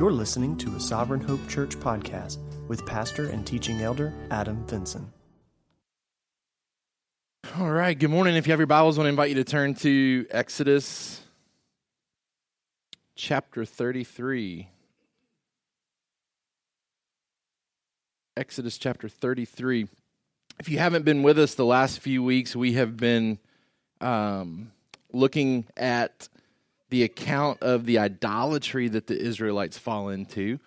You're listening to a Sovereign Hope Church podcast with pastor and teaching elder Adam Vinson. All right, good morning. If you have your Bibles, I want to invite you to turn to Exodus chapter 33. Exodus chapter 33. If you haven't been with us the last few weeks, we have been um, looking at the account of the idolatry that the Israelites fall into.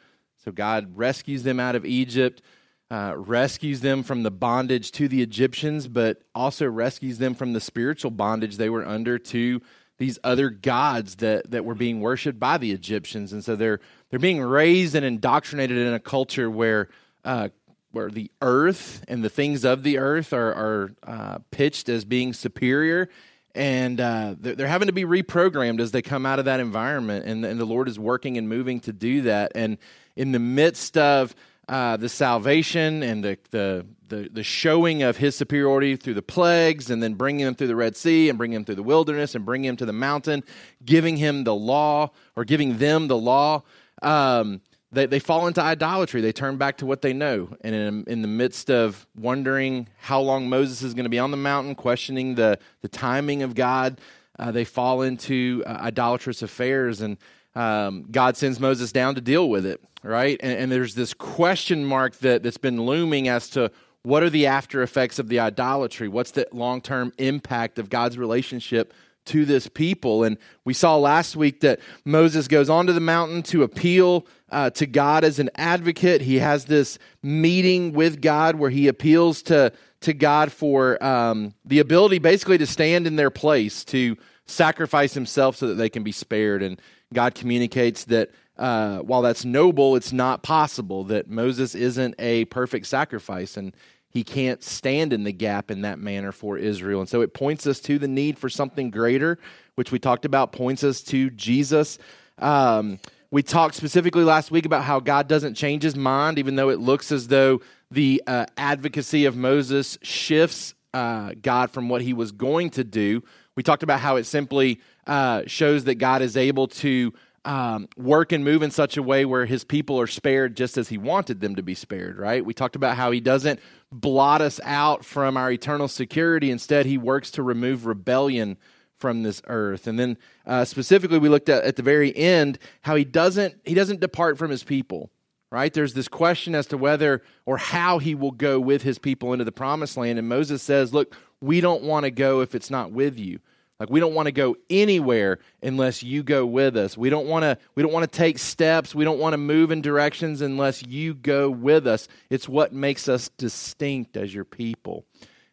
So God rescues them out of Egypt, uh, rescues them from the bondage to the Egyptians, but also rescues them from the spiritual bondage they were under to these other gods that, that were being worshipped by the Egyptians. And so they're, they're being raised and indoctrinated in a culture where, uh, where the earth and the things of the earth are, are uh, pitched as being superior and uh, they're, having to be reprogrammed as they come out of that environment. And, and, the lord is working and moving to do that. And in the midst of uh, the salvation and the, the, the, the, showing of his superiority through the plagues and then bringing him through the red sea and bringing him through the wilderness and bringing him to the mountain giving him the law or giving them the law um, they, they fall into idolatry. They turn back to what they know. And in, in the midst of wondering how long Moses is going to be on the mountain, questioning the, the timing of God, uh, they fall into uh, idolatrous affairs. And um, God sends Moses down to deal with it, right? And, and there's this question mark that, that's been looming as to what are the after effects of the idolatry? What's the long term impact of God's relationship to this people. And we saw last week that Moses goes onto the mountain to appeal uh, to God as an advocate. He has this meeting with God where he appeals to, to God for um, the ability basically to stand in their place, to sacrifice himself so that they can be spared. And God communicates that uh, while that's noble, it's not possible, that Moses isn't a perfect sacrifice. And he can't stand in the gap in that manner for Israel. And so it points us to the need for something greater, which we talked about, points us to Jesus. Um, we talked specifically last week about how God doesn't change his mind, even though it looks as though the uh, advocacy of Moses shifts uh, God from what he was going to do. We talked about how it simply uh, shows that God is able to um, work and move in such a way where his people are spared just as he wanted them to be spared, right? We talked about how he doesn't blot us out from our eternal security. Instead, he works to remove rebellion from this earth. And then uh, specifically, we looked at at the very end how he doesn't he doesn't depart from his people. Right? There's this question as to whether or how he will go with his people into the promised land. And Moses says, Look, we don't want to go if it's not with you. Like we don't want to go anywhere unless you go with us. We don't want to we don't want to take steps. We don't want to move in directions unless you go with us. It's what makes us distinct as your people.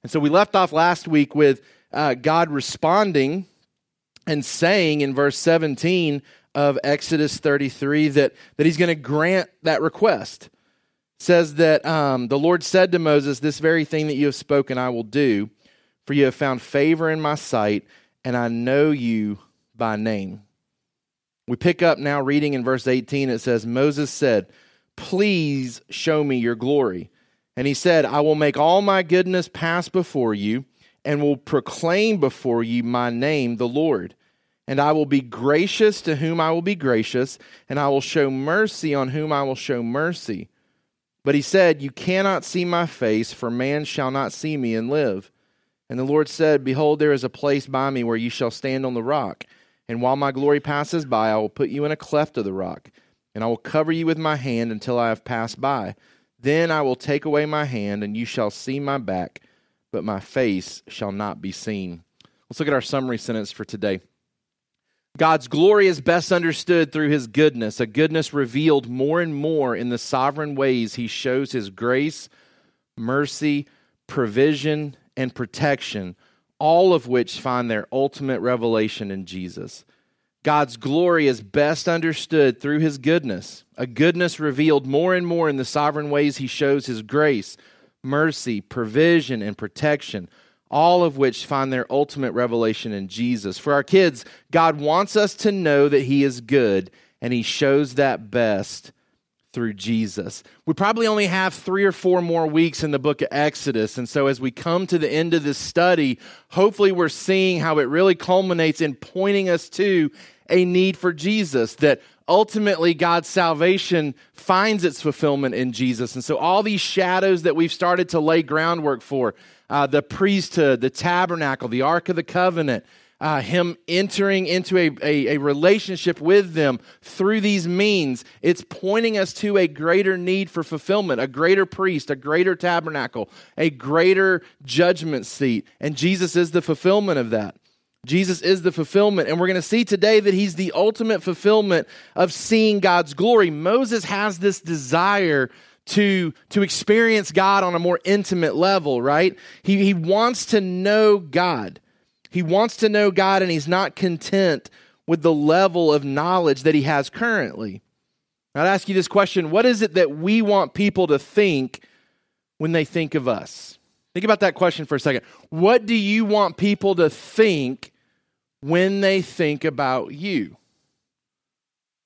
And so we left off last week with uh, God responding and saying in verse 17 of Exodus 33 that, that he's going to grant that request. Says that um, the Lord said to Moses, This very thing that you have spoken, I will do, for you have found favor in my sight and I know you by name. We pick up now reading in verse 18. It says, Moses said, Please show me your glory. And he said, I will make all my goodness pass before you and will proclaim before you my name, the Lord. And I will be gracious to whom I will be gracious, and I will show mercy on whom I will show mercy. But he said, You cannot see my face, for man shall not see me and live. And the Lord said, Behold, there is a place by me where you shall stand on the rock. And while my glory passes by, I will put you in a cleft of the rock, and I will cover you with my hand until I have passed by. Then I will take away my hand, and you shall see my back, but my face shall not be seen. Let's look at our summary sentence for today. God's glory is best understood through his goodness, a goodness revealed more and more in the sovereign ways he shows his grace, mercy, provision, and protection, all of which find their ultimate revelation in Jesus. God's glory is best understood through his goodness, a goodness revealed more and more in the sovereign ways he shows his grace, mercy, provision, and protection, all of which find their ultimate revelation in Jesus. For our kids, God wants us to know that he is good, and he shows that best through Jesus. We probably only have three or four more weeks in the book of Exodus. And so, as we come to the end of this study, hopefully, we're seeing how it really culminates in pointing us to a need for Jesus, that ultimately God's salvation finds its fulfillment in Jesus. And so, all these shadows that we've started to lay groundwork for uh, the priesthood, the tabernacle, the Ark of the Covenant, uh, him entering into a, a, a, relationship with them through these means, it's pointing us to a greater need for fulfillment, a greater priest, a greater tabernacle, a greater judgment seat. And Jesus is the fulfillment of that. Jesus is the fulfillment. And we're going to see today that he's the ultimate fulfillment of seeing God's glory. Moses has this desire to, to experience God on a more intimate level, right? He, he wants to know God. He wants to know God and he's not content with the level of knowledge that he has currently. I'd ask you this question What is it that we want people to think when they think of us? Think about that question for a second. What do you want people to think when they think about you?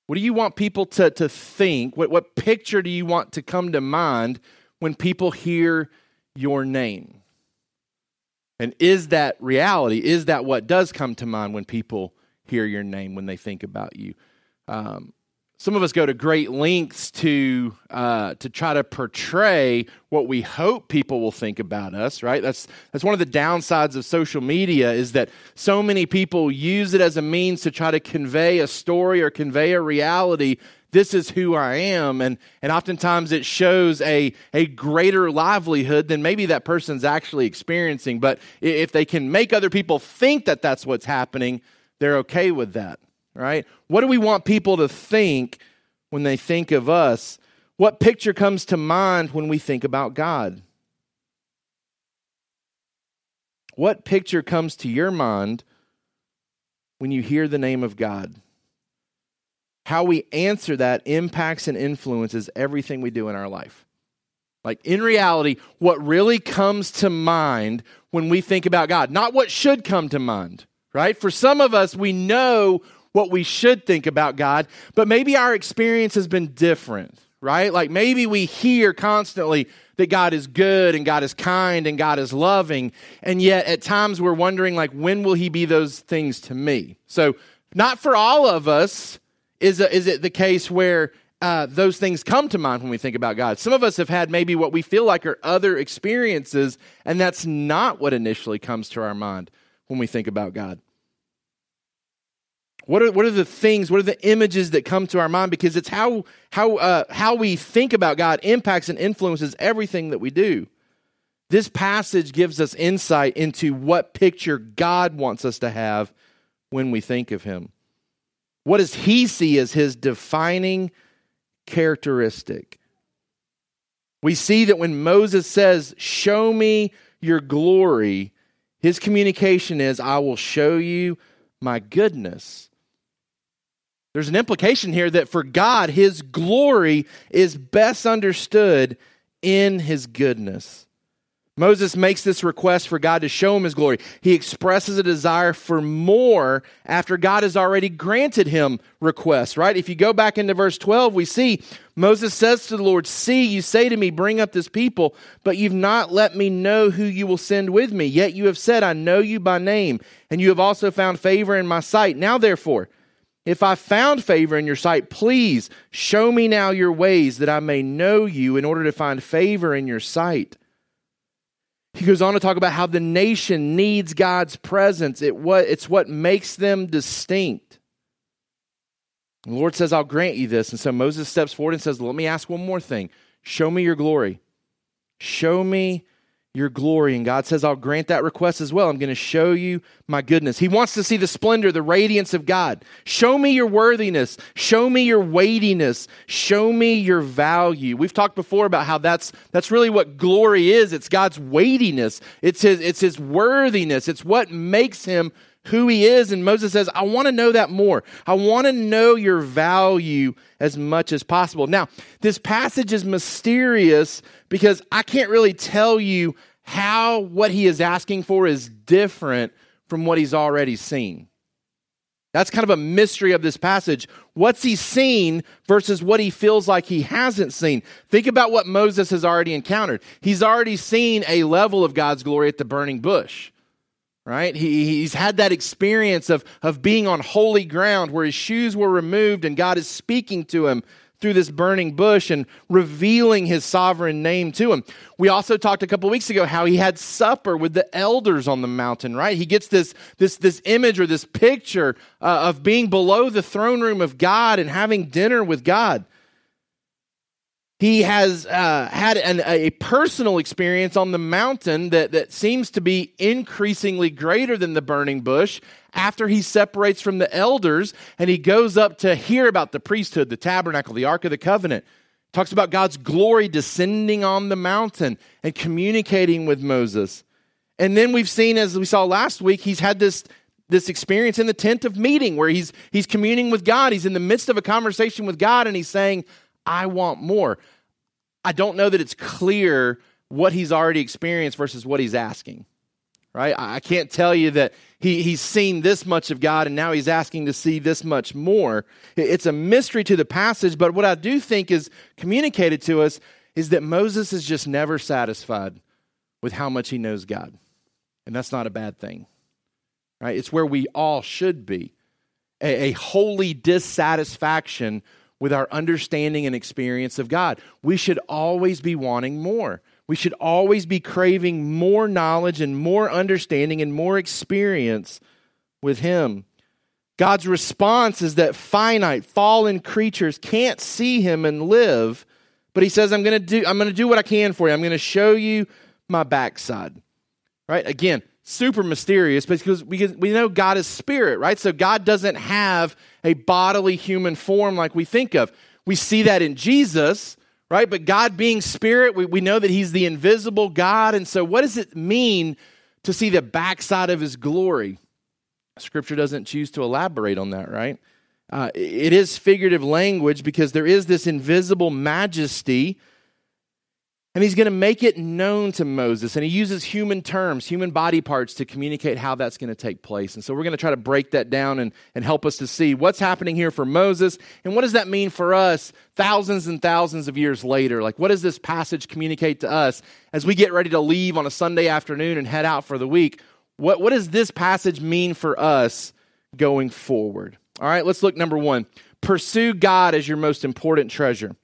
What do you want people to, to think? What, what picture do you want to come to mind when people hear your name? And is that reality? Is that what does come to mind when people hear your name, when they think about you? Um, some of us go to great lengths to uh, to try to portray what we hope people will think about us. Right? That's that's one of the downsides of social media is that so many people use it as a means to try to convey a story or convey a reality this is who I am. And, and oftentimes it shows a, a greater livelihood than maybe that person's actually experiencing. But if they can make other people think that that's what's happening, they're okay with that, right? What do we want people to think when they think of us? What picture comes to mind when we think about God? What picture comes to your mind when you hear the name of God? How we answer that impacts and influences everything we do in our life. Like in reality, what really comes to mind when we think about God, not what should come to mind, right? For some of us, we know what we should think about God, but maybe our experience has been different, right? Like maybe we hear constantly that God is good and God is kind and God is loving, and yet at times we're wondering like when will he be those things to me? So, not for all of us, is, a, is it the case where uh, those things come to mind when we think about God? Some of us have had maybe what we feel like are other experiences, and that's not what initially comes to our mind when we think about God. What are, what are the things, what are the images that come to our mind? Because it's how, how, uh, how we think about God impacts and influences everything that we do. This passage gives us insight into what picture God wants us to have when we think of Him. What does he see as his defining characteristic? We see that when Moses says, Show me your glory, his communication is, I will show you my goodness. There's an implication here that for God, his glory is best understood in his goodness. Moses makes this request for God to show him his glory. He expresses a desire for more after God has already granted him requests, right? If you go back into verse 12, we see Moses says to the Lord, See, you say to me, Bring up this people, but you've not let me know who you will send with me. Yet you have said, I know you by name, and you have also found favor in my sight. Now, therefore, if I found favor in your sight, please show me now your ways that I may know you in order to find favor in your sight. He goes on to talk about how the nation needs God's presence. It what, it's what makes them distinct. The Lord says, I'll grant you this. And so Moses steps forward and says, Let me ask one more thing. Show me your glory. Show me your glory. And God says, I'll grant that request as well. I'm going to show you my goodness. He wants to see the splendor, the radiance of God. Show me your worthiness. Show me your weightiness. Show me your value. We've talked before about how that's, that's really what glory is. It's God's weightiness. It's his, it's his worthiness. It's what makes him who he is. And Moses says, I want to know that more. I want to know your value as much as possible. Now, this passage is mysterious because I can't really tell you how what he is asking for is different from what he's already seen. That's kind of a mystery of this passage. What's he seen versus what he feels like he hasn't seen? Think about what Moses has already encountered. He's already seen a level of God's glory at the burning bush, right? He, he's had that experience of, of being on holy ground where his shoes were removed and God is speaking to him through this burning bush and revealing his sovereign name to him. We also talked a couple weeks ago how he had supper with the elders on the mountain, right? He gets this, this, this image or this picture uh, of being below the throne room of God and having dinner with God. He has uh, had an, a personal experience on the mountain that, that seems to be increasingly greater than the burning bush after he separates from the elders and he goes up to hear about the priesthood, the tabernacle, the Ark of the Covenant. Talks about God's glory descending on the mountain and communicating with Moses. And then we've seen, as we saw last week, he's had this, this experience in the tent of meeting where he's, he's communing with God. He's in the midst of a conversation with God and he's saying, I want more. I don't know that it's clear what he's already experienced versus what he's asking. Right? I can't tell you that he, he's seen this much of God and now he's asking to see this much more. It's a mystery to the passage, but what I do think is communicated to us is that Moses is just never satisfied with how much he knows God. And that's not a bad thing. Right? It's where we all should be. A, a holy dissatisfaction with our understanding and experience of God. We should always be wanting more. We should always be craving more knowledge and more understanding and more experience with Him. God's response is that finite, fallen creatures can't see Him and live, but He says, I'm going to do, I'm going to do what I can for you. I'm going to show you my backside. Right? Again, super mysterious because we, we know God is spirit, right? So God doesn't have a bodily human form like we think of. We see that in Jesus, right? But God being spirit, we, we know that he's the invisible God. And so, what does it mean to see the backside of his glory? Scripture doesn't choose to elaborate on that, right? Uh, it is figurative language because there is this invisible majesty and he's going to make it known to Moses. And he uses human terms, human body parts to communicate how that's going to take place. And so we're going to try to break that down and, and help us to see what's happening here for Moses and what does that mean for us thousands and thousands of years later. Like, what does this passage communicate to us as we get ready to leave on a Sunday afternoon and head out for the week? What, what does this passage mean for us going forward? All right, let's look number one. Pursue God as your most important treasure.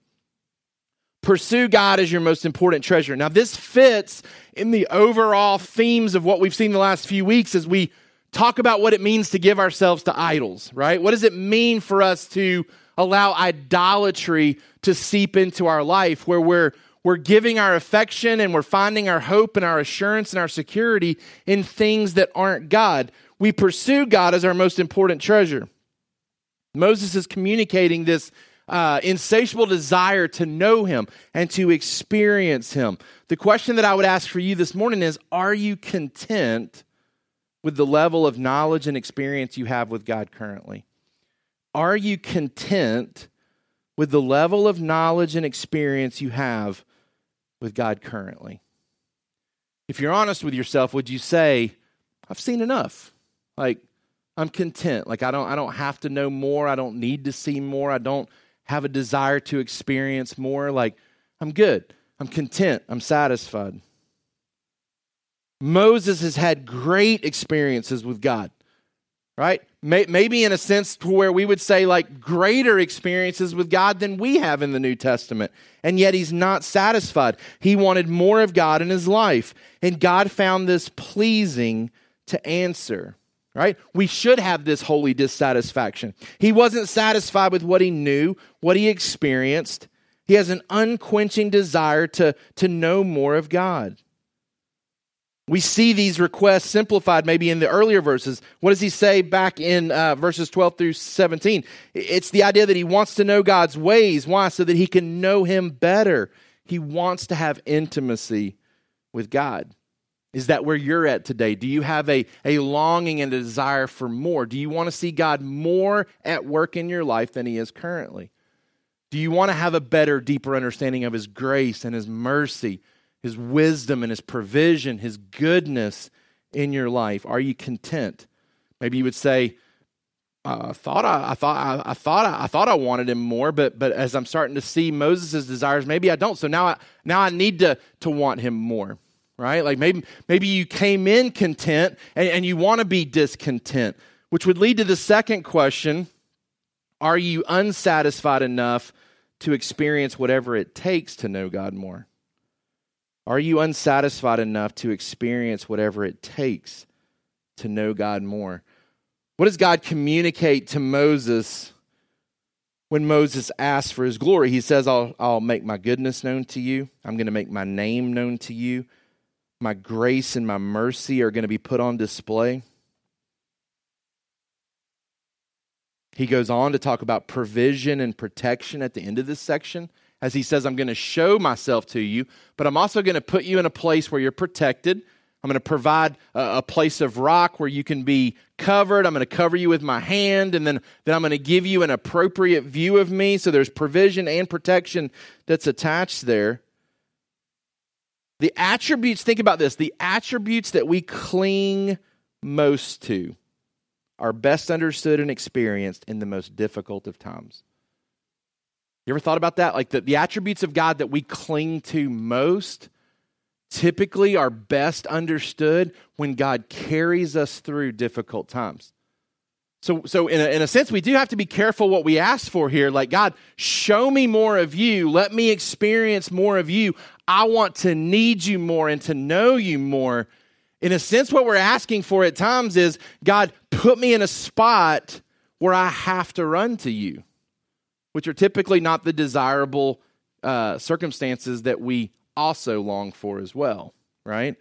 Pursue God as your most important treasure. Now, this fits in the overall themes of what we've seen the last few weeks as we talk about what it means to give ourselves to idols, right? What does it mean for us to allow idolatry to seep into our life where we're we're giving our affection and we're finding our hope and our assurance and our security in things that aren't God. We pursue God as our most important treasure. Moses is communicating this uh, insatiable desire to know Him and to experience Him. The question that I would ask for you this morning is Are you content with the level of knowledge and experience you have with God currently? Are you content with the level of knowledge and experience you have with God currently? If you're honest with yourself, would you say, I've seen enough? Like, I'm content. Like I don't I don't have to know more. I don't need to see more. I don't have a desire to experience more. Like, I'm good. I'm content. I'm satisfied. Moses has had great experiences with God, right? Maybe in a sense to where we would say like greater experiences with God than we have in the New Testament. And yet he's not satisfied. He wanted more of God in his life. And God found this pleasing to answer right? We should have this holy dissatisfaction. He wasn't satisfied with what he knew, what he experienced. He has an unquenching desire to, to know more of God. We see these requests simplified maybe in the earlier verses. What does he say back in uh, verses 12 through 17? It's the idea that he wants to know God's ways. Why? So that he can know him better. He wants to have intimacy with God. Is that where you're at today? Do you have a, a longing and a desire for more? Do you want to see God more at work in your life than He is currently? Do you want to have a better, deeper understanding of His grace and His mercy, His wisdom and His provision, His goodness in your life? Are you content? Maybe you would say, uh, I thought I, I thought I, I thought I, I, thought I wanted him more, but but as I'm starting to see Moses' desires, maybe I don't. So now I now I need to to want him more, right? Like maybe maybe you came in content and, and you want to be discontent, which would lead to the second question: Are you unsatisfied enough to experience whatever it takes to know God more? Are you unsatisfied enough to experience whatever it takes to know God more? What does God communicate to Moses when Moses asks for his glory? He says, I'll, I'll make my goodness known to you. I'm going to make my name known to you. My grace and my mercy are going to be put on display. He goes on to talk about provision and protection at the end of this section as he says, I'm going to show myself to you, but I'm also going to put you in a place where you're protected. I'm going to provide a, a, place of rock where you can be covered. I'm going to cover you with my hand, and then, then I'm going to give you an appropriate view of me. So there's provision and protection that's attached there. The attributes, think about this the attributes that we cling most to are best understood and experienced in the most difficult of times. You ever thought about that? Like the, the attributes of God that we cling to most typically are best understood when God carries us through difficult times. So, so in, a, in a sense, we do have to be careful what we ask for here. Like, God, show me more of you. Let me experience more of you. I want to need you more and to know you more. In a sense, what we're asking for at times is, God, put me in a spot where I have to run to you which are typically not the desirable uh, circumstances that we also long for as well, right?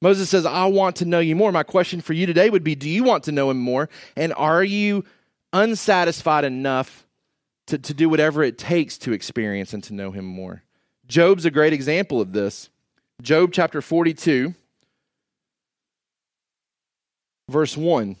Moses says, I want to know you more. My question for you today would be Do you want to know him more? And are you unsatisfied enough to, to do whatever it takes to experience and to know him more? Job's a great example of this. Job chapter 42, verse 1.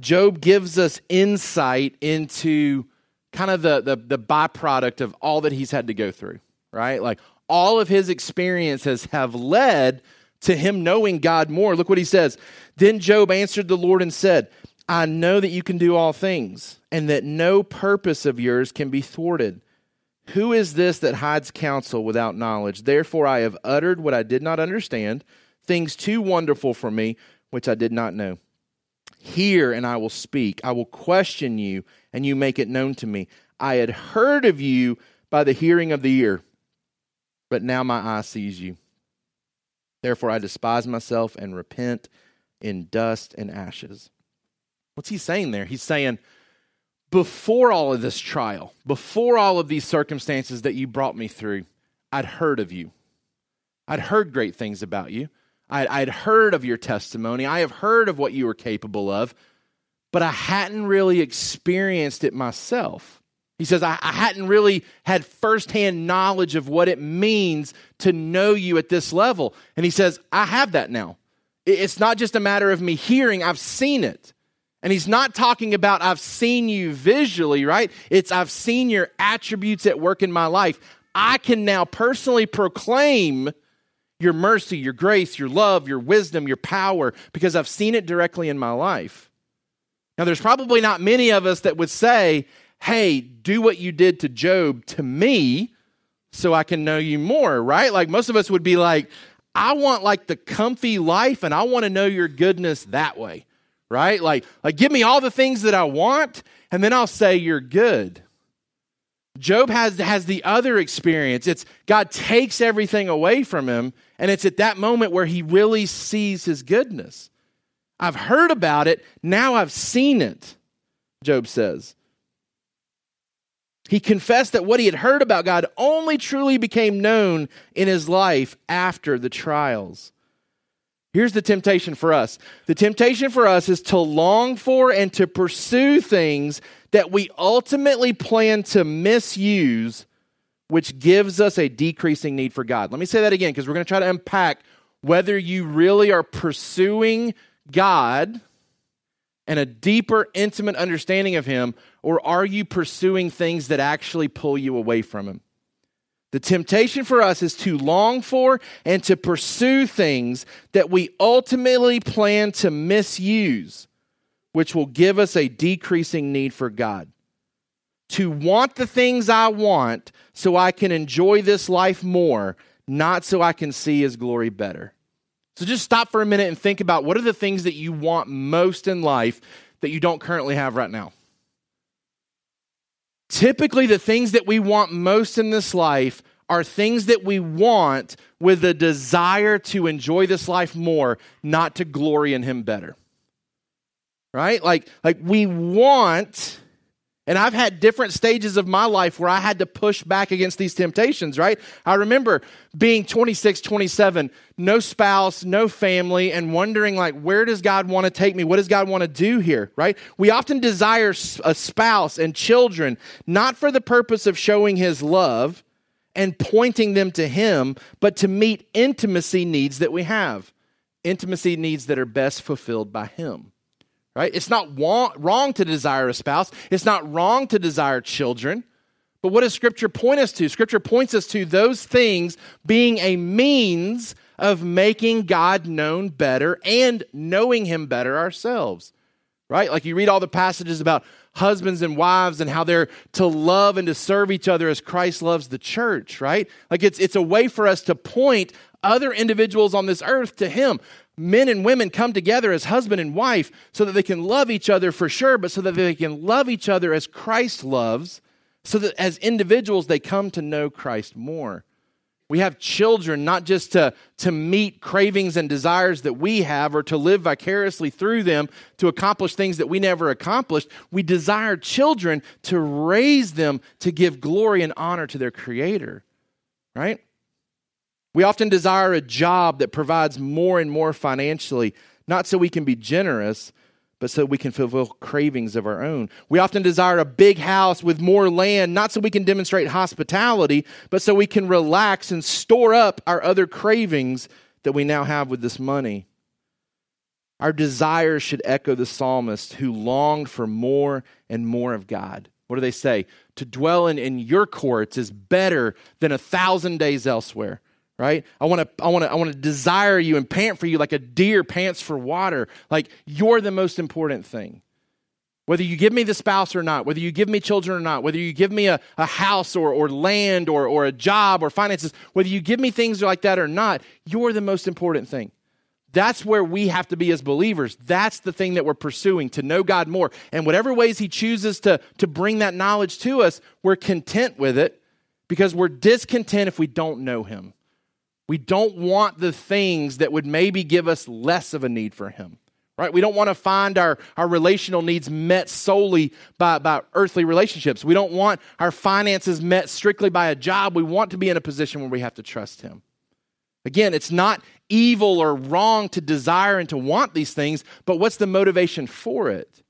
Job gives us insight into kind of the, the, the byproduct of all that he's had to go through, right? Like all of his experiences have led to him knowing God more. Look what he says. Then Job answered the Lord and said, I know that you can do all things, and that no purpose of yours can be thwarted. Who is this that hides counsel without knowledge? Therefore, I have uttered what I did not understand, things too wonderful for me, which I did not know. Hear, and I will speak. I will question you, and you make it known to me. I had heard of you by the hearing of the ear, but now my eye sees you. Therefore, I despise myself and repent in dust and ashes. What's he saying there? He's saying, before all of this trial, before all of these circumstances that you brought me through, I'd heard of you. I'd heard great things about you. I'd, I'd heard of your testimony. I have heard of what you were capable of but I hadn't really experienced it myself. He says, I, I, hadn't really had firsthand knowledge of what it means to know you at this level. And he says, I have that now. It's not just a matter of me hearing, I've seen it. And he's not talking about I've seen you visually, right? It's I've seen your attributes at work in my life. I can now personally proclaim your mercy, your grace, your love, your wisdom, your power, because I've seen it directly in my life. Now, there's probably not many of us that would say, hey, do what you did to Job to me so I can know you more, right? Like most of us would be like, I want like the comfy life and I want to know your goodness that way, right? Like, like give me all the things that I want and then I'll say you're good. Job has, has the other experience. It's God takes everything away from him, and it's at that moment where he really sees his goodness. I've heard about it. Now I've seen it, Job says. He confessed that what he had heard about God only truly became known in his life after the trials. Here's the temptation for us the temptation for us is to long for and to pursue things that we ultimately plan to misuse, which gives us a decreasing need for God. Let me say that again because we're going to try to unpack whether you really are pursuing God and a deeper, intimate understanding of Him, or are you pursuing things that actually pull you away from Him? The temptation for us is to long for and to pursue things that we ultimately plan to misuse, which will give us a decreasing need for God. To want the things I want so I can enjoy this life more, not so I can see his glory better. So just stop for a minute and think about what are the things that you want most in life that you don't currently have right now. Typically, the things that we want most in this life are things that we want with a desire to enjoy this life more, not to glory in Him better. Right? Like, like we want and I've had different stages of my life where I had to push back against these temptations, right? I remember being 26, 27, no spouse, no family, and wondering, like, where does God want to take me? What does God want to do here, right? We often desire a spouse and children, not for the purpose of showing His love and pointing them to Him, but to meet intimacy needs that we have, intimacy needs that are best fulfilled by Him right? It's not wrong to desire a spouse, it's not wrong to desire children. But what does Scripture point us to? Scripture points us to those things being a means of making God known better and knowing Him better ourselves, right? Like you read all the passages about husbands and wives and how they're to love and to serve each other as Christ loves the church, right? Like it's, it's a way for us to point other individuals on this earth to Him men and women come together as husband and wife so that they can love each other for sure, but so that they can love each other as Christ loves, so that as individuals they come to know Christ more. We have children not just to, to meet cravings and desires that we have or to live vicariously through them to accomplish things that we never accomplished. We desire children to raise them to give glory and honor to their Creator, right? We often desire a job that provides more and more financially, not so we can be generous, but so we can fulfill cravings of our own. We often desire a big house with more land, not so we can demonstrate hospitality, but so we can relax and store up our other cravings that we now have with this money. Our desires should echo the psalmist who longed for more and more of God. What do they say? To dwell in, in your courts is better than a thousand days elsewhere right? I want to I want to I want to desire you and pant for you like a deer pants for water. Like you're the most important thing. Whether you give me the spouse or not, whether you give me children or not, whether you give me a, a house or, or land or, or a job or finances, whether you give me things like that or not, you're the most important thing. That's where we have to be as believers. That's the thing that we're pursuing to know God more. And whatever ways He chooses to, to bring that knowledge to us, we're content with it because we're discontent if we don't know Him. We don't want the things that would maybe give us less of a need for Him. Right? We don't want to find our, our relational needs met solely by, by earthly relationships. We don't want our finances met strictly by a job. We want to be in a position where we have to trust Him. Again, it's not evil or wrong to desire and to want these things, but what's the motivation for it?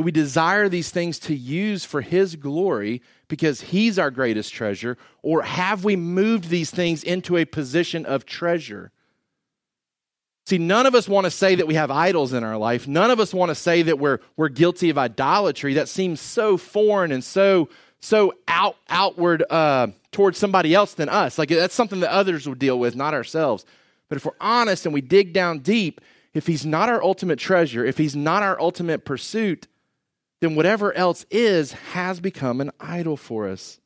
Do we desire these things to use for His glory because He's our greatest treasure? Or have we moved these things into a position of treasure? See, none of us want to say that we have idols in our life. None of us want to say that we're, we're guilty of idolatry. That seems so foreign and so, so out, outward uh, towards somebody else than us. Like that's something that others would deal with, not ourselves. But if we're honest and we dig down deep, if He's not our ultimate treasure, if He's not our ultimate pursuit, then whatever else is has become an idol for us.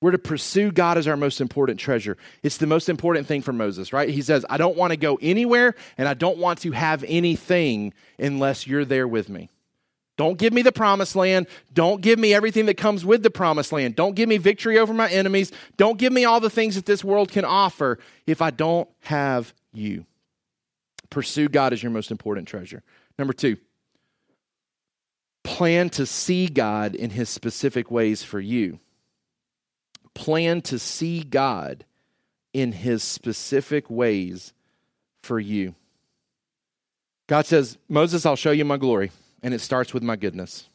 We're to pursue God as our most important treasure. It's the most important thing for Moses, right? He says, I don't want to go anywhere and I don't want to have anything unless you're there with me. Don't give me the promised land. Don't give me everything that comes with the promised land. Don't give me victory over my enemies. Don't give me all the things that this world can offer if I don't have you. Pursue God as your most important treasure. Number two, plan to see God in his specific ways for you. Plan to see God in his specific ways for you. God says, Moses, I'll show you my glory, and it starts with my goodness.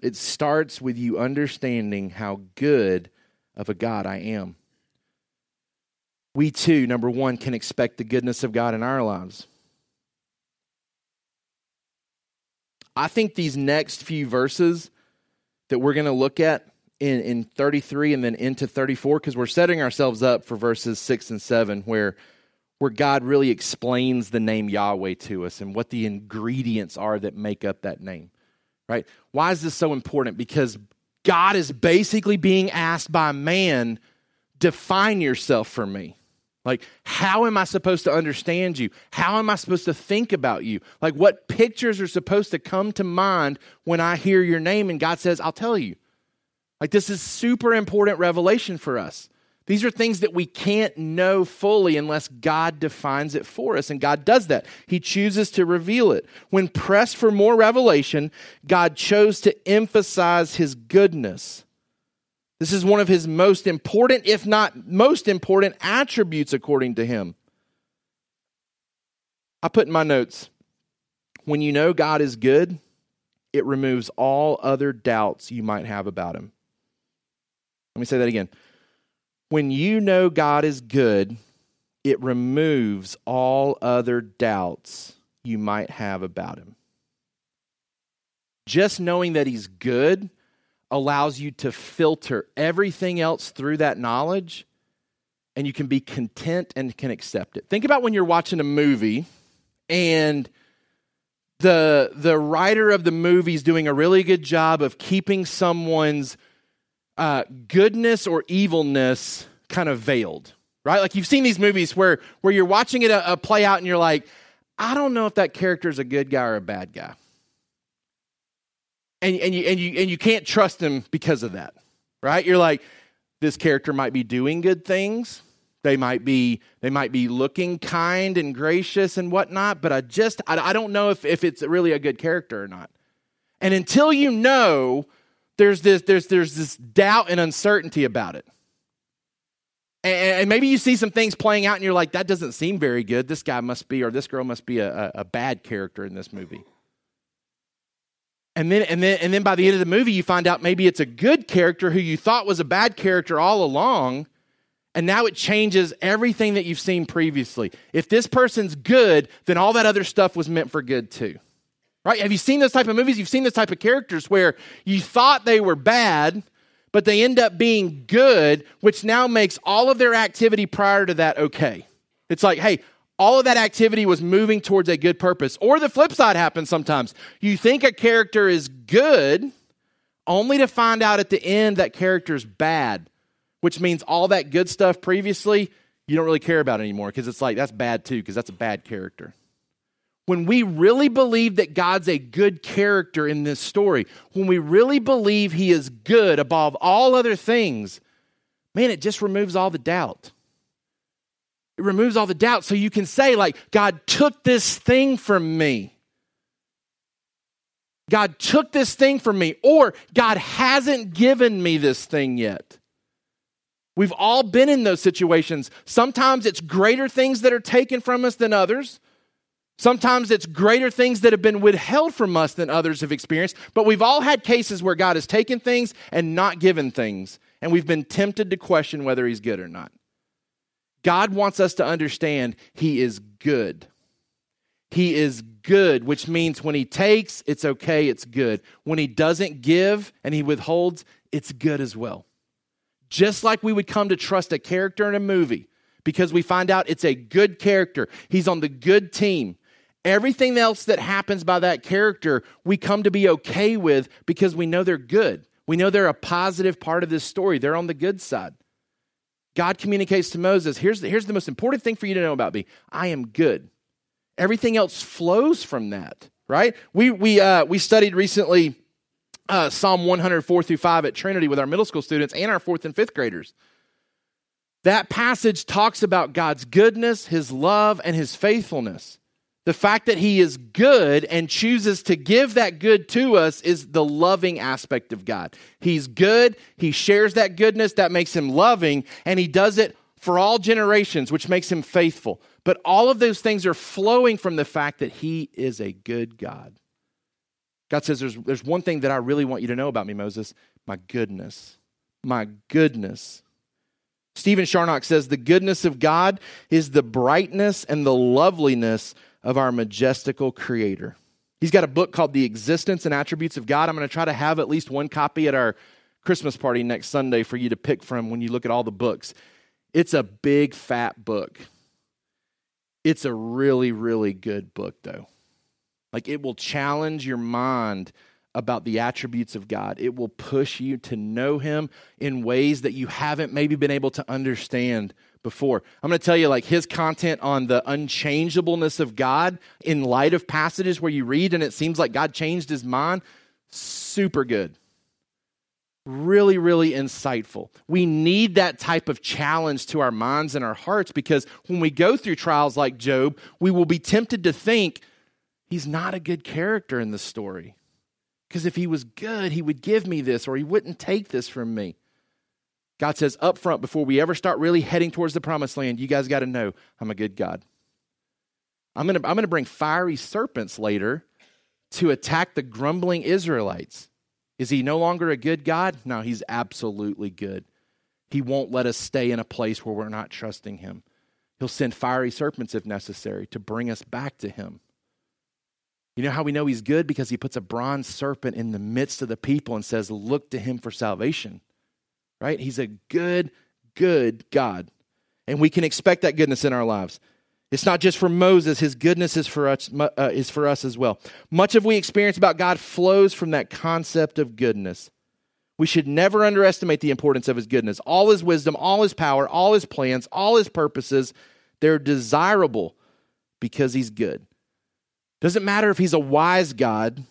It starts with you understanding how good of a God I am. We too, number one, can expect the goodness of God in our lives. I think these next few verses that we're going to look at in, in 33 and then into 34, because we're setting ourselves up for verses 6 and 7, where where God really explains the name Yahweh to us and what the ingredients are that make up that name. Right? Why is this so important? Because God is basically being asked by man, define yourself for me. Like, how am I supposed to understand you? How am I supposed to think about you? Like, what pictures are supposed to come to mind when I hear your name? And God says, I'll tell you. Like, this is super important revelation for us. These are things that we can't know fully unless God defines it for us, and God does that. He chooses to reveal it. When pressed for more revelation, God chose to emphasize his goodness. This is one of his most important, if not most important, attributes according to him. I put in my notes when you know God is good, it removes all other doubts you might have about him. Let me say that again. When you know God is good, it removes all other doubts you might have about him. Just knowing that he's good allows you to filter everything else through that knowledge and you can be content and can accept it. Think about when you're watching a movie and the the writer of the movie is doing a really good job of keeping someone's uh, goodness or evilness kind of veiled, right? Like you've seen these movies where where you're watching it a, a play out and you're like, I don't know if that character is a good guy or a bad guy and, and, you, and, you, and you can't trust him because of that, right? You're like, this character might be doing good things. They might be they might be looking kind and gracious and whatnot, but I just I, I don't know if, if it's really a good character or not. And until you know, there's this there's there's this doubt and uncertainty about it. And, and maybe you see some things playing out and you're like, that doesn't seem very good. This guy must be or this girl must be a, a bad character in this movie. And then, and then, and then by the end of the movie, you find out maybe it's a good character who you thought was a bad character all along. And now it changes everything that you've seen previously. If this person's good, then all that other stuff was meant for good too. Right? Have you seen those type of movies? You've seen those type of characters where you thought they were bad, but they end up being good, which now makes all of their activity prior to that okay. It's like, hey, all of that activity was moving towards a good purpose. Or the flip side happens sometimes. You think a character is good, only to find out at the end that character is bad, which means all that good stuff previously, you don't really care about anymore because it's like, that's bad too, because that's a bad character. When we really believe that God's a good character in this story, when we really believe he is good above all other things, man, it just removes all the doubt. It removes all the doubt. So you can say, like, God took this thing from me. God took this thing from me, or God hasn't given me this thing yet. We've all been in those situations. Sometimes it's greater things that are taken from us than others. Sometimes it's greater things that have been withheld from us than others have experienced. But we've all had cases where God has taken things and not given things, and we've been tempted to question whether He's good or not. God wants us to understand He is good. He is good, which means when He takes, it's okay, it's good. When He doesn't give and He withholds, it's good as well. Just like we would come to trust a character in a movie because we find out it's a good character, He's on the good team. Everything else that happens by that character, we come to be okay with because we know they're good. We know they're a positive part of this story. They're on the good side. God communicates to Moses here's the, here's the most important thing for you to know about me I am good. Everything else flows from that, right? We, we, uh, we studied recently uh, Psalm 104 through 5 at Trinity with our middle school students and our fourth and fifth graders. That passage talks about God's goodness, his love, and his faithfulness. The fact that he is good and chooses to give that good to us is the loving aspect of God. He's good, he shares that goodness, that makes him loving, and he does it for all generations, which makes him faithful. But all of those things are flowing from the fact that he is a good God. God says, There's, there's one thing that I really want you to know about me, Moses my goodness. My goodness. Stephen Charnock says, The goodness of God is the brightness and the loveliness of our majestical creator. He's got a book called The Existence and Attributes of God. I'm going to try to have at least one copy at our Christmas party next Sunday for you to pick from when you look at all the books. It's a big, fat book. It's a really, really good book, though. Like it will challenge your mind about the attributes of God. It will push you to know Him in ways that you haven't maybe been able to understand before. I'm going to tell you, like, his content on the unchangeableness of God in light of passages where you read and it seems like God changed his mind. Super good. Really, really insightful. We need that type of challenge to our minds and our hearts because when we go through trials like Job, we will be tempted to think he's not a good character in the story. Because if he was good, he would give me this or he wouldn't take this from me. God says up front, before we ever start really heading towards the promised land, you guys got to know I'm a good God. I'm going to I'm going to bring fiery serpents later to attack the grumbling Israelites. Is he no longer a good God? No, he's absolutely good. He won't let us stay in a place where we're not trusting him. He'll send fiery serpents if necessary to bring us back to him. You know how we know he's good? Because he puts a bronze serpent in the midst of the people and says, Look to him for salvation. Right? He's a good, good God. And we can expect that goodness in our lives. It's not just for Moses, his goodness is for us, uh, is for us as well. Much of we experience about God flows from that concept of goodness. We should never underestimate the importance of his goodness. All his wisdom, all his power, all his plans, all his purposes, they're desirable because he's good. Doesn't matter if he's a wise God,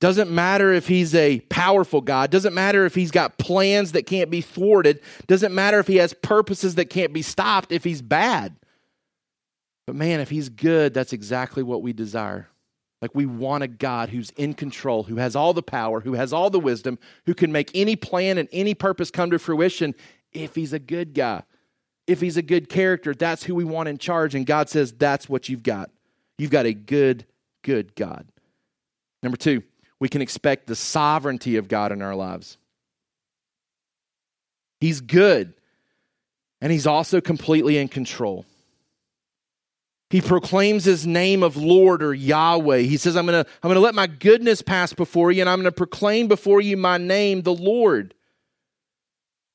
doesn't matter if he's a powerful God, doesn't matter if he's got plans that can't be thwarted, doesn't matter if he has purposes that can't be stopped if he's bad. But man, if he's good, that's exactly what we desire. Like we want a God who's in control, who has all the power, who has all the wisdom, who can make any plan and any purpose come to fruition if he's a good guy. If he's a good character, that's who we want in charge. And God says, that's what you've got. You've got a good good God. Number two, we can expect the sovereignty of God in our lives. He's good, and He's also completely in control. He proclaims his name of Lord or Yahweh. He says, I'm going to I'm going to let my goodness pass before you, and I'm going to proclaim before you my name, the Lord.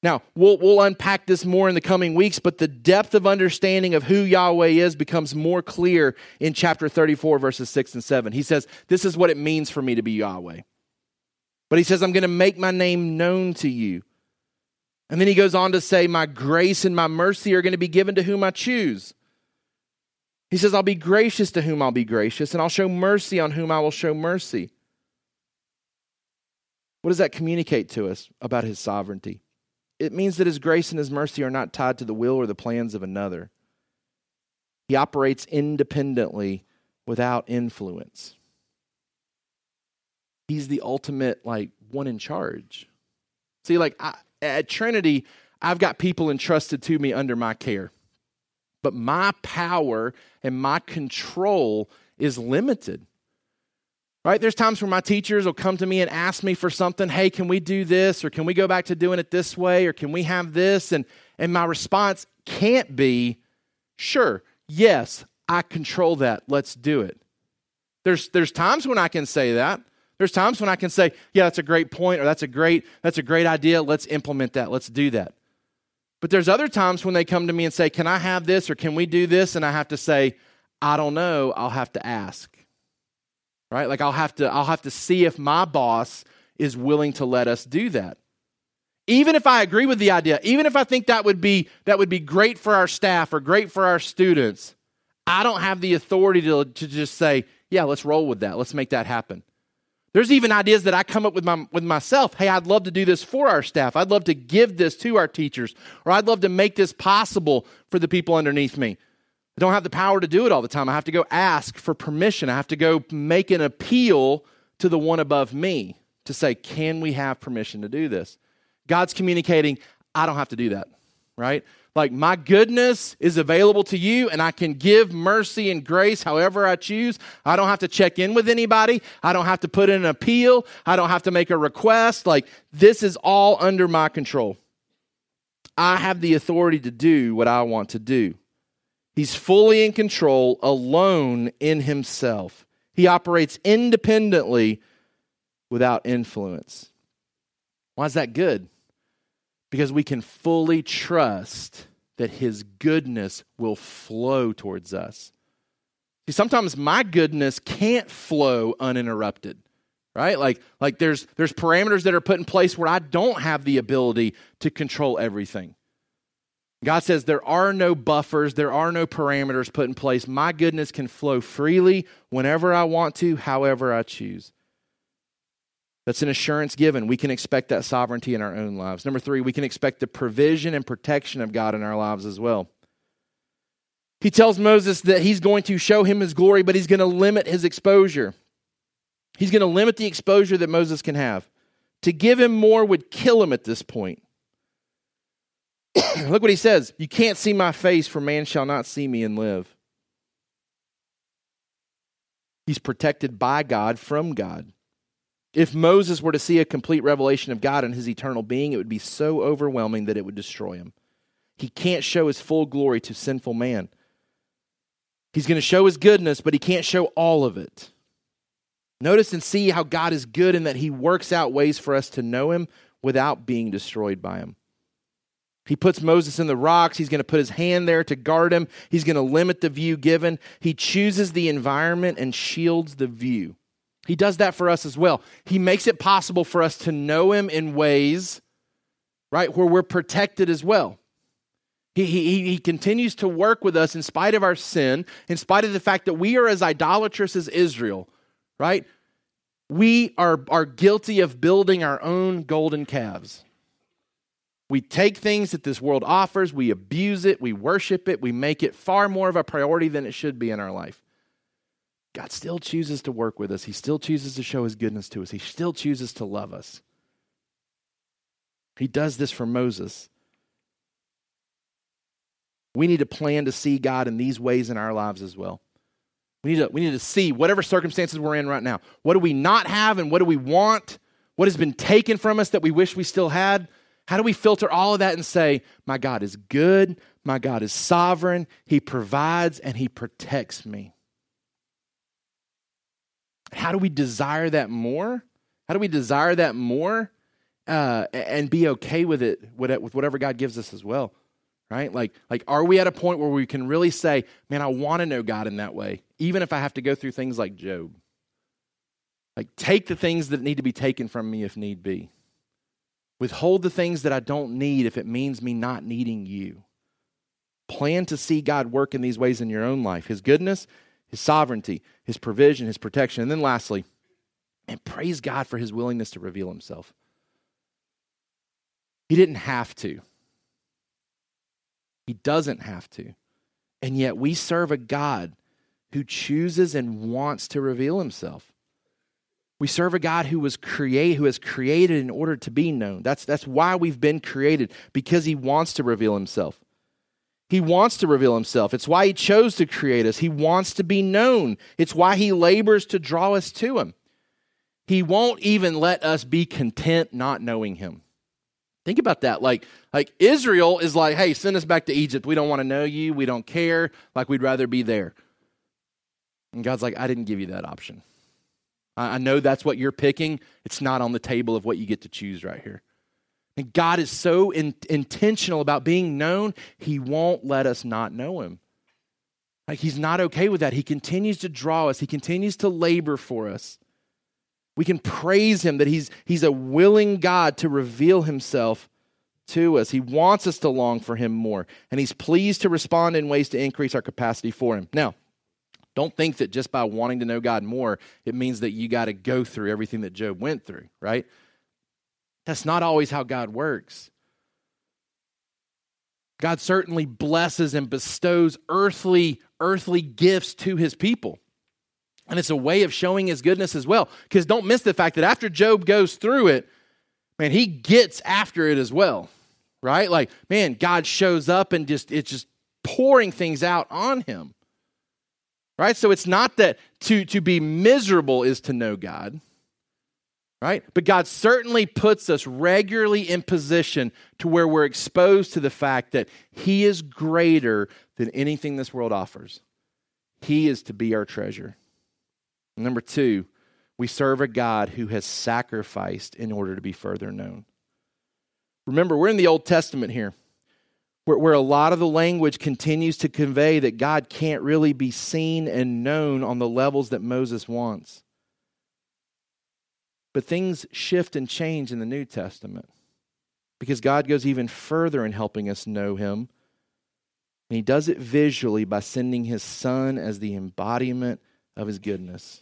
Now, we'll, we'll unpack this more in the coming weeks, but the depth of understanding of who Yahweh is becomes more clear in chapter 34, verses 6 and 7. He says, This is what it means for me to be Yahweh. But he says, I'm going to make my name known to you. And then he goes on to say, My grace and my mercy are going to be given to whom I choose. He says, I'll be gracious to whom I'll be gracious, and I'll show mercy on whom I will show mercy. What does that communicate to us about his sovereignty? It means that his grace and his mercy are not tied to the will or the plans of another. He operates independently without influence. He's the ultimate, like, one in charge. See, like, I, at Trinity, I've got people entrusted to me under my care. But my power and my control is limited right? There's times where my teachers will come to me and ask me for something. Hey, can we do this? Or can we go back to doing it this way? Or can we have this? And, and my response can't be, sure, yes, I control that. Let's do it. There's, there's times when I can say that. There's times when I can say, yeah, that's a great point, or that's a great, that's a great idea. Let's implement that. Let's do that. But there's other times when they come to me and say, Can I have this or can we do this? And I have to say, I don't know. I'll have to ask right? Like I'll have to I'll have to see if my boss is willing to let us do that. Even if I agree with the idea, even if I think that would be that would be great for our staff or great for our students, I don't have the authority to, to just say, yeah, let's roll with that. Let's make that happen. There's even ideas that I come up with my, with myself. Hey, I'd love to do this for our staff. I'd love to give this to our teachers, or I'd love to make this possible for the people underneath me. I don't have the power to do it all the time. I have to go ask for permission. I have to go make an appeal to the one above me to say, can we have permission to do this? God's communicating, I don't have to do that, right? Like, my goodness is available to you, and I can give mercy and grace however I choose. I don't have to check in with anybody. I don't have to put in an appeal. I don't have to make a request. Like, this is all under my control. I have the authority to do what I want to do. He's fully in control, alone in himself. He operates independently without influence. Why is that good? Because we can fully trust that his goodness will flow towards us. See, sometimes my goodness can't flow uninterrupted, right? Like, like there's, there's parameters that are put in place where I don't have the ability to control everything. God says there are no buffers, there are no parameters put in place. My goodness can flow freely whenever I want to, however I choose. That's an assurance given. We can expect that sovereignty in our own lives. Number three, we can expect the provision and protection of God in our lives as well. He tells Moses that he's going to show him his glory, but he's going to limit his exposure. He's going to limit the exposure that Moses can have. To give him more would kill him at this point. Look what he says You can't see my face, for man shall not see me and live. He's protected by God from God. If Moses were to see a complete revelation of God and his eternal being, it would be so overwhelming that it would destroy him. He can't show his full glory to sinful man. He's going to show his goodness, but he can't show all of it. Notice and see how God is good and that he works out ways for us to know him without being destroyed by him. He puts Moses in the rocks. He's going to put his hand there to guard him. He's going to limit the view given. He chooses the environment and shields the view. He does that for us as well. He makes it possible for us to know Him in ways, right, where we're protected as well. He, he, he continues to work with us in spite of our sin, in spite of the fact that we are as idolatrous as Israel, right? We are, are guilty of building our own golden calves. We take things that this world offers, we abuse it, we worship it, we make it far more of a priority than it should be in our life. God still chooses to work with us. He still chooses to show his goodness to us. He still chooses to love us. He does this for Moses. We need to plan to see God in these ways in our lives as well. We need to, we need to see whatever circumstances we're in right now. What do we not have and what do we want? What has been taken from us that we wish we still had? How do we filter all of that and say, My God is good, my God is sovereign, He provides, and He protects me? How do we desire that more? How do we desire that more uh, and be okay with it, with whatever God gives us as well? Right? Like, like, are we at a point where we can really say, man, I want to know God in that way, even if I have to go through things like Job? Like, take the things that need to be taken from me if need be. Withhold the things that I don't need if it means me not needing you. Plan to see God work in these ways in your own life. His goodness, his sovereignty, his provision, his protection. And then lastly, and praise God for his willingness to reveal himself. He didn't have to. He doesn't have to. And yet we serve a God who chooses and wants to reveal himself. We serve a God who was create, who has created in order to be known. That's, that's why we've been created, because he wants to reveal himself. He wants to reveal himself. It's why he chose to create us. He wants to be known. It's why he labors to draw us to him. He won't even let us be content not knowing him. Think about that. Like, like Israel is like, hey, send us back to Egypt. We don't want to know you. We don't care. Like, we'd rather be there. And God's like, I didn't give you that option. I know that's what you're picking. It's not on the table of what you get to choose right here. And God is so in, intentional about being known, He won't let us not know Him. Like He's not okay with that. He continues to draw us, He continues to labor for us. We can praise Him that He's, he's a willing God to reveal Himself to us. He wants us to long for Him more, and He's pleased to respond in ways to increase our capacity for Him. Now, don't think that just by wanting to know God more, it means that you got to go through everything that Job went through, right? That's not always how God works. God certainly blesses and bestows earthly earthly gifts to his people. And it's a way of showing his goodness as well. Because don't miss the fact that after Job goes through it, man, he gets after it as well. Right? Like, man, God shows up and just it's just pouring things out on him. Right? So it's not that to, to be miserable is to know God right? But God certainly puts us regularly in position to where we're exposed to the fact that He is greater than anything this world offers. He is to be our treasure. Number two, we serve a God who has sacrificed in order to be further known. Remember, we're in the Old Testament here. Where, where a lot of the language continues to convey that God can't really be seen and known on the levels that Moses wants. But things shift and change in the New Testament because God goes even further in helping us know Him. And He does it visually by sending His Son as the embodiment of His goodness.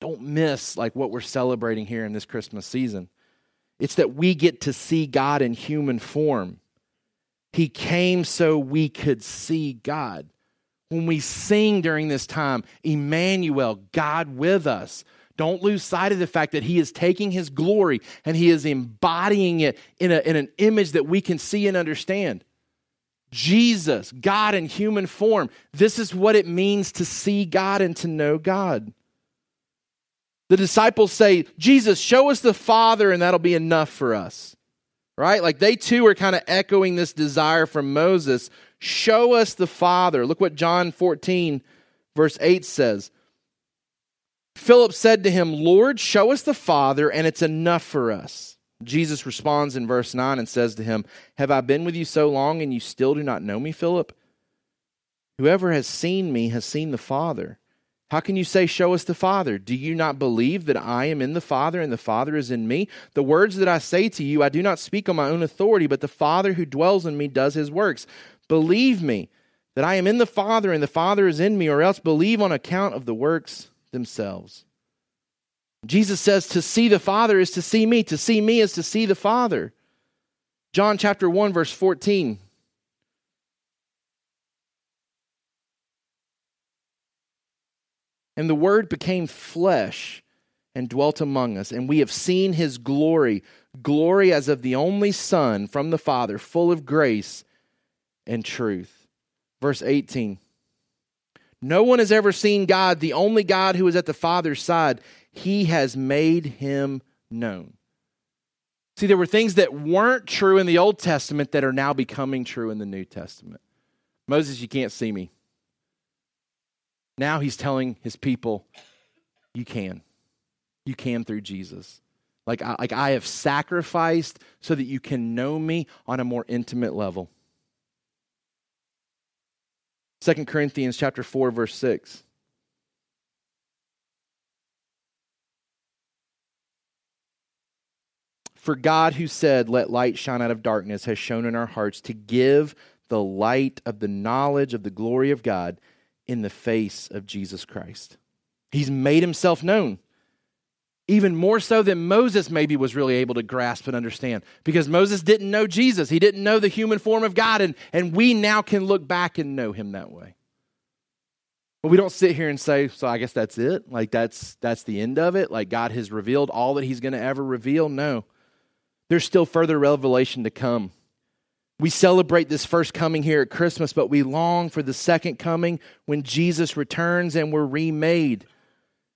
Don't miss like what we're celebrating here in this Christmas season. It's that we get to see God in human form. He came so we could see God. When we sing during this time, Emmanuel, God with us, don't lose sight of the fact that He is taking His glory and He is embodying it in, a, in an image that we can see and understand. Jesus, God in human form. This is what it means to see God and to know God. The disciples say, Jesus, show us the Father, and that'll be enough for us. Right? Like they too are kind of echoing this desire from Moses. Show us the Father. Look what John 14, verse 8 says. Philip said to him, Lord, show us the Father, and it's enough for us. Jesus responds in verse 9 and says to him, Have I been with you so long, and you still do not know me, Philip? Whoever has seen me has seen the Father. How can you say, Show us the Father? Do you not believe that I am in the Father and the Father is in me? The words that I say to you, I do not speak on my own authority, but the Father who dwells in me does his works. Believe me that I am in the Father and the Father is in me, or else believe on account of the works themselves. Jesus says to see the Father is to see me. To see me is to see the Father. John chapter 1, verse 14. And the Word became flesh and dwelt among us, and we have seen his glory, glory as of the only Son from the Father, full of grace and truth. Verse 18. No one has ever seen God, the only God who is at the Father's side. He has made him known. See, there were things that weren't true in the Old Testament that are now becoming true in the New Testament. Moses, you can't see me. Now he's telling his people, you can. You can through Jesus. Like I, like I have sacrificed so that you can know me on a more intimate level. 2 Corinthians chapter 4 verse 6. For God who said, "Let light shine out of darkness," has shown in our hearts to give the light of the knowledge of the glory of God in the face of Jesus Christ. He's made himself known even more so than Moses maybe was really able to grasp and understand. Because Moses didn't know Jesus, he didn't know the human form of God, and, and we now can look back and know him that way. But we don't sit here and say, so I guess that's it? Like that's that's the end of it? Like God has revealed all that he's going to ever reveal? No. There's still further revelation to come. We celebrate this first coming here at Christmas, but we long for the second coming when Jesus returns and we're remade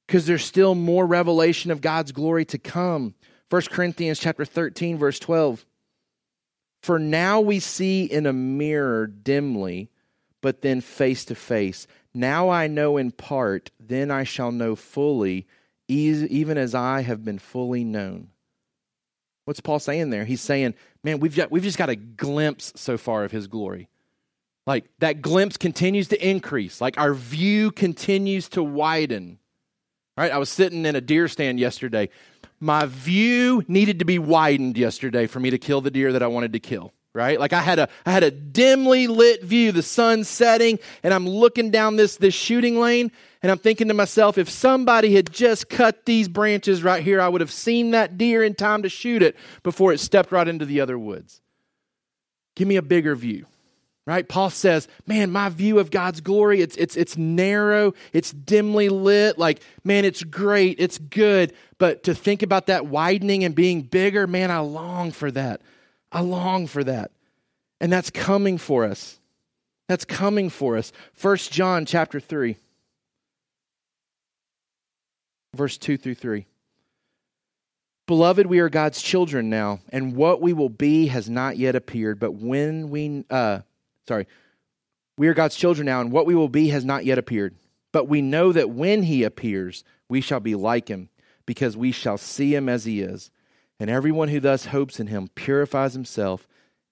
because there's still more revelation of God's glory to come. 1 Corinthians chapter 13 verse 12. For now we see in a mirror dimly, but then face to face. Now I know in part, then I shall know fully, even as I have been fully known. What's Paul saying there? He's saying, man, we've, we've just got a glimpse so far of his glory. Like that glimpse continues to increase, like our view continues to widen. Right? I was sitting in a deer stand yesterday. My view needed to be widened yesterday for me to kill the deer that I wanted to kill. Right? Like I had a I had a dimly lit view, the sun setting, and I'm looking down this this shooting lane, and I'm thinking to myself, if somebody had just cut these branches right here, I would have seen that deer in time to shoot it before it stepped right into the other woods. Give me a bigger view right? Paul says man my view of god's glory it's it's it's narrow it's dimly lit like man it's great it's good. But to think about that widening and being bigger man i long for that. I long for that. And that's coming for us. That's coming for us. First john chapter 3 verse 2 through 3 Beloved, we are God's children now, and what we will be has not yet appeared. But when we, uh, sorry, we are God's children now, and what we will be has not yet appeared. But we know that when he appears, we shall be like him, because we shall see him as he is. And everyone who thus hopes in him purifies himself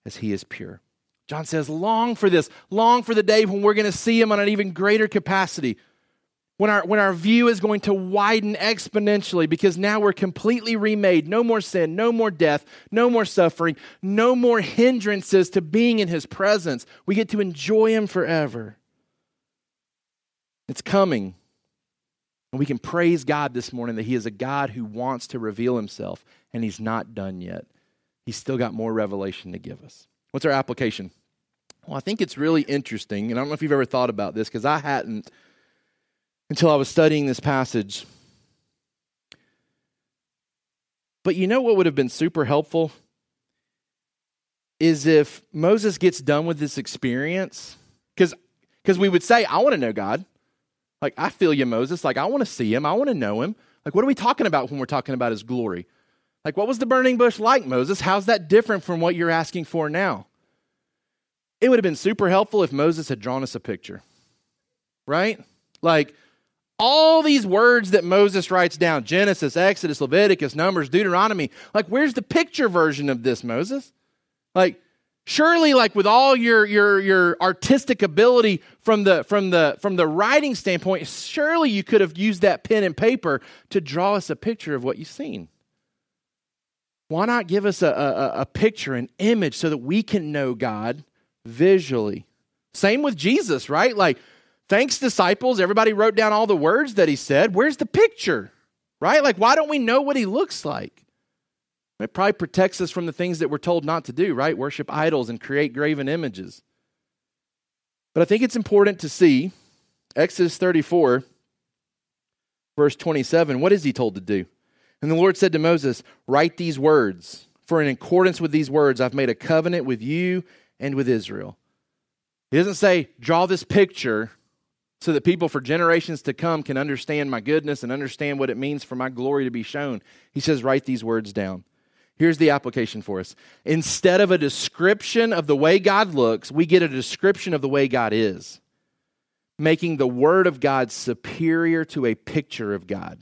as he is pure. John says, long for this, long for the day when we're going to see him on an even greater capacity. When our, when our view is going to widen exponentially because now we're completely remade. No more sin, no more death, no more suffering, no more hindrances to being in his presence. We get to enjoy him forever. It's coming. And we can praise God this morning that He is a God who wants to reveal Himself, and He's not done yet. He's still got more revelation to give us. What's our application? Well, I think it's really interesting, and I don't know if you've ever thought about this because I hadn't until I was studying this passage. But you know what would have been super helpful? Is if Moses gets done with this experience, because we would say, I want to know God. Like, I feel you, Moses. Like, I want to see him. I want to know him. Like, what are we talking about when we're talking about his glory? Like, what was the burning bush like, Moses? How's that different from what you're asking for now? It would have been super helpful if Moses had drawn us a picture, right? Like, all these words that Moses writes down Genesis, Exodus, Leviticus, Numbers, Deuteronomy like, where's the picture version of this, Moses? Like, surely like with all your your your artistic ability from the from the from the writing standpoint surely you could have used that pen and paper to draw us a picture of what you've seen. Why not give us a, a, a picture an image so that we can know god visually? Same with jesus right? Like thanks disciples everybody wrote down all the words that he said where's the picture right like why don't we know what he looks like it probably protects us from the things that we're told not to do, right? Worship idols and create graven images. But I think it's important to see Exodus 34, verse 27. What is he told to do? And the Lord said to Moses, Write these words, for in accordance with these words, I've made a covenant with you and with Israel. He doesn't say, Draw this picture so that people for generations to come can understand my goodness and understand what it means for my glory to be shown. He says, Write these words down. Here's the application for us. Instead of a description of the way God looks, we get a description of the way God is, making the Word of God superior to a picture of God,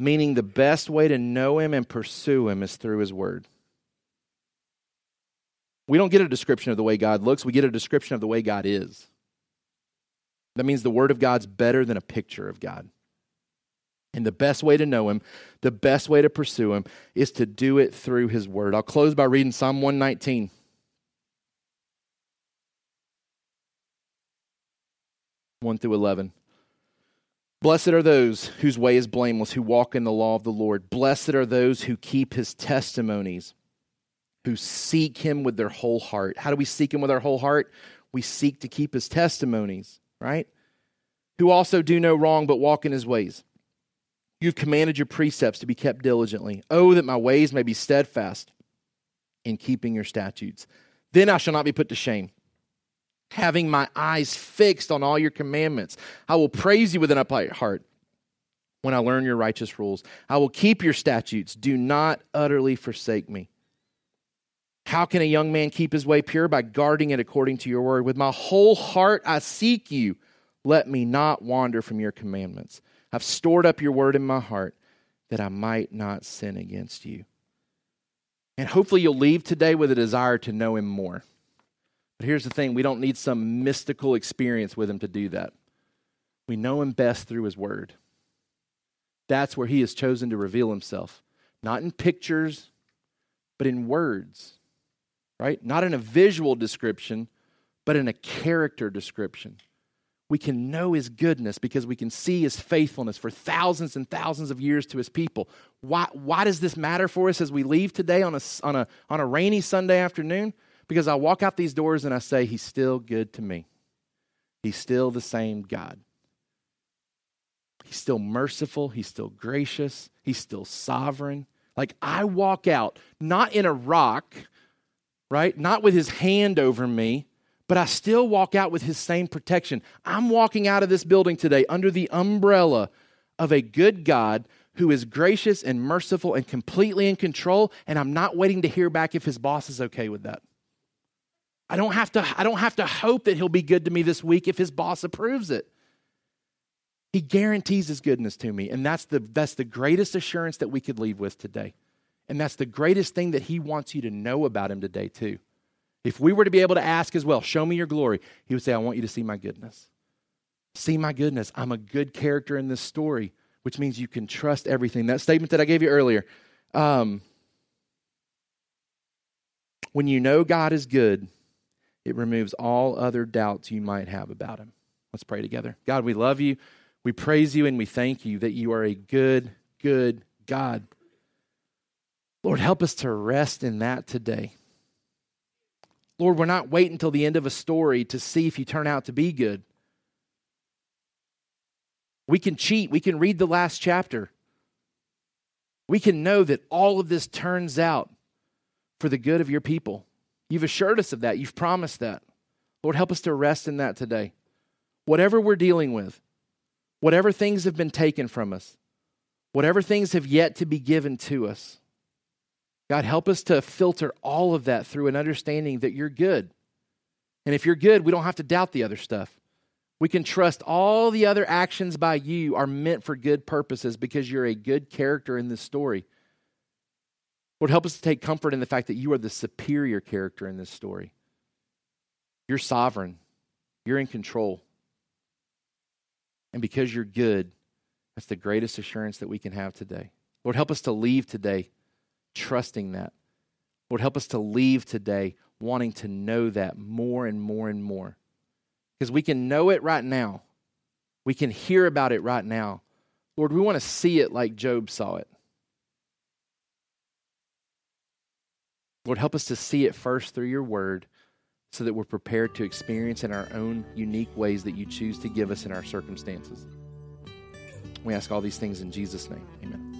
meaning the best way to know Him and pursue Him is through His Word. We don't get a description of the way God looks, we get a description of the way God is. That means the Word of God's better than a picture of God. And the best way to know him, the best way to pursue him, is to do it through his word. I'll close by reading Psalm 119. One through eleven. Blessed are those whose way is blameless, who walk in the law of the Lord. Blessed are those who keep his testimonies, who seek him with their whole heart. How do we seek him with our whole heart? We seek to keep his testimonies, right? Who also do no wrong but walk in his ways. You've commanded your precepts to be kept diligently. Oh, that my ways may be steadfast in keeping your statutes. Then I shall not be put to shame. Having my eyes fixed on all your commandments, I will praise you with an upright heart when I learn your righteous rules. I will keep your statutes. Do not utterly forsake me. How can a young man keep his way pure? By guarding it according to your word. With my whole heart I seek you. Let me not wander from your commandments. I've stored up your word in my heart that I might not sin against you. And hopefully you'll leave today with a desire to know him more. But here's the thing we don't need some mystical experience with him to do that. We know him best through his word. That's where he has chosen to reveal himself, not in pictures, but in words, right? Not in a visual description, but in a character description we can know his goodness because we can see his faithfulness for thousands and thousands of years to his people. Why, why does this matter for us as we leave today on a, on, a, on a rainy Sunday afternoon? Because I walk out these doors and I say, He's still good to me. He's still the same God. He's still merciful. He's still gracious. He's still sovereign. Like I walk out, not in a rock, right? Not with his hand over me, but I still walk out with his same protection. I'm walking out of this building today under the umbrella of a good God who is gracious and merciful and completely in control, and I'm not waiting to hear back if his boss is okay with that. I don't have to, I don't have to hope that he'll be good to me this week if his boss approves it. He guarantees his goodness to me, and that's the, that's the greatest assurance that we could leave with today. And that's the greatest thing that he wants you to know about him today, too If we were to be able to ask as well, show me your glory, he would say, I want you to see my goodness. See my goodness. I'm a good character in this story, which means you can trust everything. That statement that I gave you earlier. Um, when you know God is good, it removes all other doubts you might have about him. Let's pray together. God, we love you. We praise you and we thank you that you are a good, good God. Lord, help us to rest in that today. Lord, we're not waiting until the end of a story to see if you turn out to be good. We can cheat. We can read the last chapter. We can know that all of this turns out for the good of your people. You've assured us of that. You've promised that. Lord, help us to rest in that today. Whatever we're dealing with, whatever things have been taken from us, whatever things have yet to be given to us, God, help us to filter all of that through an understanding that you're good. And if you're good, we don't have to doubt the other stuff. We can trust all the other actions by you are meant for good purposes because you're a good character in this story. Lord, help us to take comfort in the fact that you are the superior character in this story. You're sovereign, you're in control. And because you're good, that's the greatest assurance that we can have today. Lord, help us to leave today trusting that. Lord, help us to leave today wanting to know that more and more and more. Because we can know it right now, we can hear about it right now. Lord, we want to see it like Job saw it. Lord, help us to see it first through your word so that we're prepared to experience in our own unique ways that you choose to give us in our circumstances. We ask all these things in Jesus' name. Amen.